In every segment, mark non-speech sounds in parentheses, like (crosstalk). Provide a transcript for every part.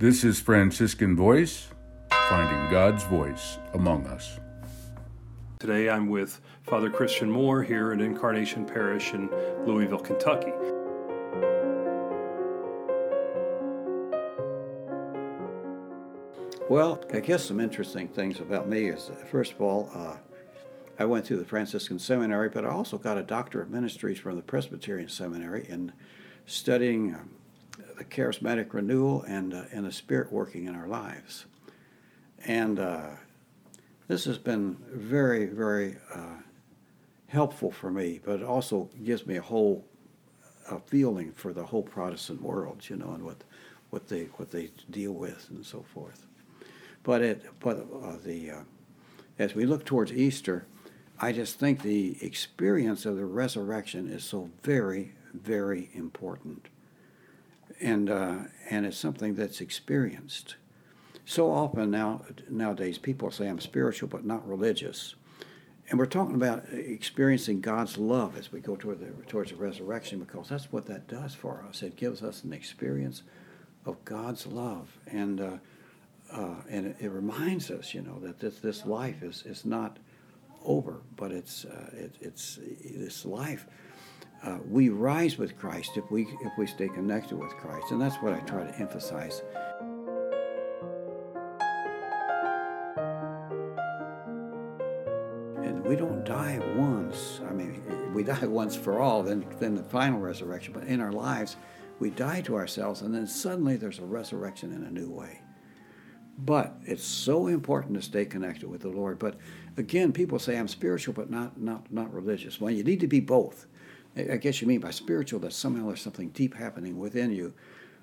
This is Franciscan Voice, finding God's voice among us. Today I'm with Father Christian Moore here at Incarnation Parish in Louisville, Kentucky. Well, I guess some interesting things about me is, first of all, uh, I went through the Franciscan Seminary, but I also got a Doctor of Ministries from the Presbyterian Seminary in studying the charismatic renewal and, uh, and the Spirit working in our lives. And uh, this has been very, very uh, helpful for me, but it also gives me a whole a feeling for the whole Protestant world, you know, and what, what, they, what they deal with and so forth. But it, but uh, the, uh, as we look towards Easter, I just think the experience of the resurrection is so very, very important, and uh, and it's something that's experienced. So often now nowadays, people say I'm spiritual but not religious, and we're talking about experiencing God's love as we go toward the, towards the resurrection because that's what that does for us. It gives us an experience of God's love, and uh, uh, and it, reminds us, you know, that this, this life is, is not over, but it's, uh, it, it's this life. Uh, we rise with Christ if we, if we stay connected with Christ, and that's what I try to emphasize. And we don't die once. I mean, we die (laughs) once for all, then, then the final resurrection, but in our lives, we die to ourselves, and then suddenly there's a resurrection in a new way. But it's so important to stay connected with the Lord. But again, people say I'm spiritual, but not not not religious. Well, you need to be both. I guess you mean by spiritual that somehow there's something deep happening within you.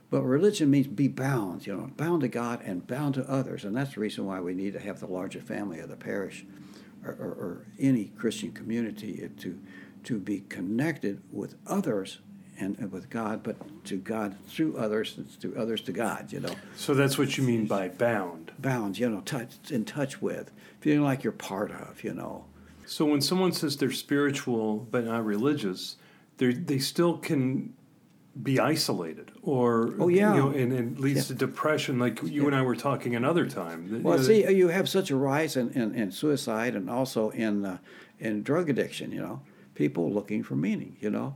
But religion means be bound, you know, bound to God and bound to others, and that's the reason why we need to have the larger family of the parish, or, or, or any Christian community to to be connected with others and, and with God, but to God through others, through others to God, you know. So that's what you mean by bound. Bound, you know, touch, in touch with, feeling like you're part of, you know. So when someone says they're spiritual but not religious, they they still can be isolated or oh yeah you know, and, and leads yeah. to depression like you yeah. and i were talking another time well you know, see you have such a rise in, in, in suicide and also in uh, in drug addiction you know people looking for meaning you know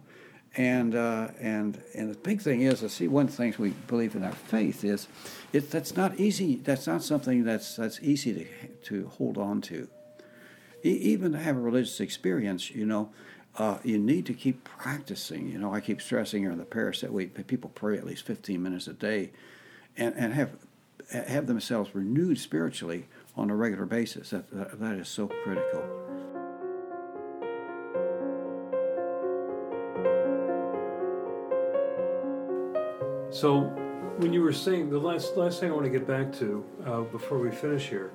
and uh, and and the big thing is, I see one of the things we believe in our faith is, it that's not easy. That's not something that's that's easy to to hold on to. Even to have a religious experience, you know, uh, you need to keep practicing. You know, I keep stressing here in the parish that we people pray at least fifteen minutes a day, and and have have themselves renewed spiritually on a regular basis. That that, that is so critical. So, when you were saying the last last thing I want to get back to uh, before we finish here,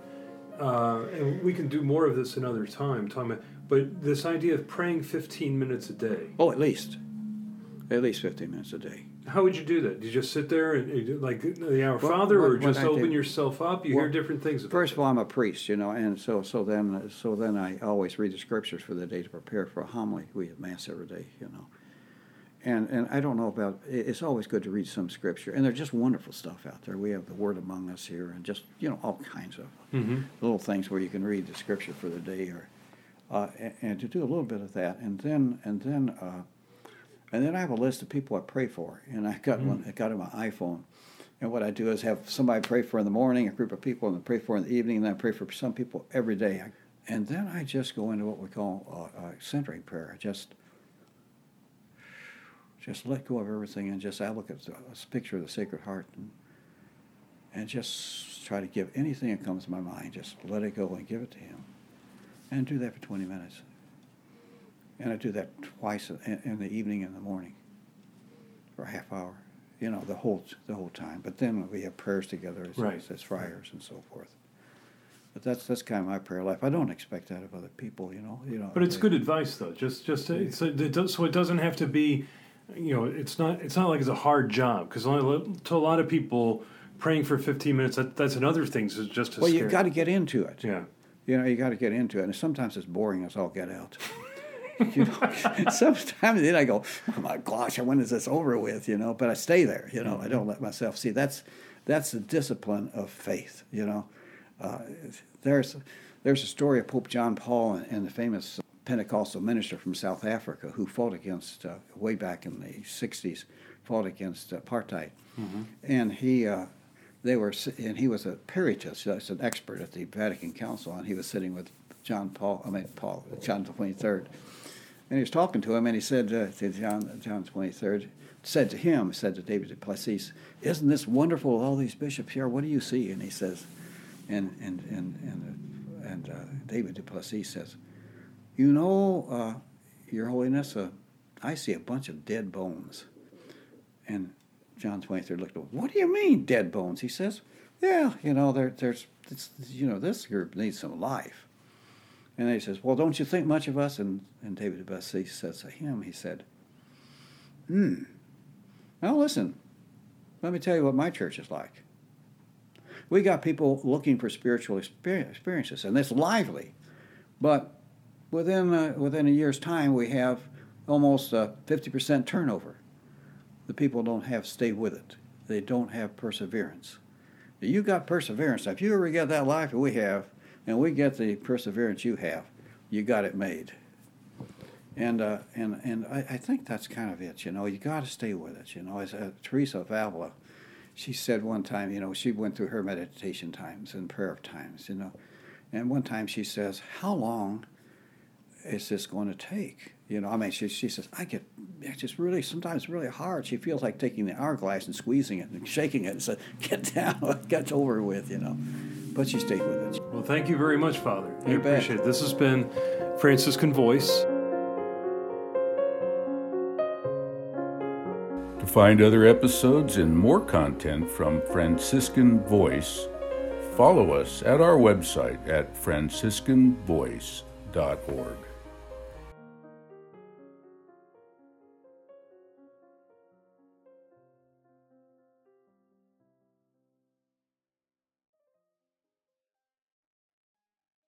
uh, and we can do more of this another time, Tom. But this idea of praying 15 minutes a day. Oh, at least, at least 15 minutes a day. How would you do that? Do you just sit there and like the Our well, Father, or just open yourself up? You well, hear different things. First of all, I'm a priest, you know, and so so then so then I always read the scriptures for the day to prepare for a homily. We have mass every day, you know and and I don't know about. It's always good to read some scripture, and there's just wonderful stuff out there. We have the Word among us here, and just you know all kinds of mm-hmm. little things where you can read the scripture for the day, or uh, and, and, to do a little bit of that, and then and then uh, and then I have a list of people I pray for, and I got mm-hmm. one. I got it on my iPhone. And what I do is have somebody pray for in the morning, a group of people, and then pray for in the evening, and then I pray for some people every day. And then I just go into what we call uh, uh centering prayer. I just just let go of everything and just I look at a picture of the Sacred Heart and, and just try to give anything that comes to my mind, just let it go and give it to Him. And do that for 20 minutes. And I do that twice in, the evening and the morning for a half hour, you know, the whole the whole time. But then we have prayers together as, right. as, as friars and so forth. But that's that's kind of my prayer life. I don't expect that of other people, you know. You know. But it's they, good advice, though. Just just so, it does, so it doesn't have to be you know, it's not it's not like it's a hard job because to a lot of people, praying for 15 minutes that, that's another thing. So just as well, you've got to get into it. Yeah, you know, you got to get into it, and sometimes it's boring as all get out. (laughs) you know, sometimes then I go, oh my gosh, when is this over with? You know, but I stay there. You know, I don't let myself see. That's That's the discipline of faith. You know, uh, there's there's a story of Pope John Paul and, and the famous Pentecostal minister from South Africa who fought against uh, way back in the '60s, fought against apartheid, mm-hmm. and he. Uh, they were, and he was a peritus, that's an expert at the Vatican Council, and he was sitting with John Paul, I mean Paul, John the Twenty Third, and he was talking to him, and he said uh, to John, John Twenty Third, said to him, said to David du Plessis, "Isn't this wonderful? All these bishops here. What do you see?" And he says, and and and and and uh, David du Plessis says, "You know, uh, Your Holiness, uh, I see a bunch of dead bones." And John twenty third looked at him. What do you mean, dead bones? He says, "Yeah, you know, there, there's, you know, this group needs some life." And he says, Well, don't you think much of us? And, and David Bessie says to him, He said, Hmm, now listen, let me tell you what my church is like. We got people looking for spiritual experiences, and it's lively. But within, uh, within a year's time, we have almost a 50% turnover. The people don't have stay with it. They don't have perseverance. You got perseverance. Now, if you ever get that life that we have, and we get the perseverance you have, you got it made. And uh, and and I, I, think that's kind of it. You know, you got to stay with it. You know, as uh, Teresa of Avila, she said one time, you know, she went through her meditation times and prayer times. You know, and one time she says, "How long is this going to take?" You know, I mean, she, she says, I get, it's just really, sometimes really hard. She feels like taking the hourglass and squeezing it and shaking it and says, get down, (laughs) get over with, you know but you stayed with it. Well, thank you very much, Father. I appreciate it. This has been Franciscan Voice. To find other episodes and more content from Franciscan Voice, follow us at our website at franciscanvoice.org.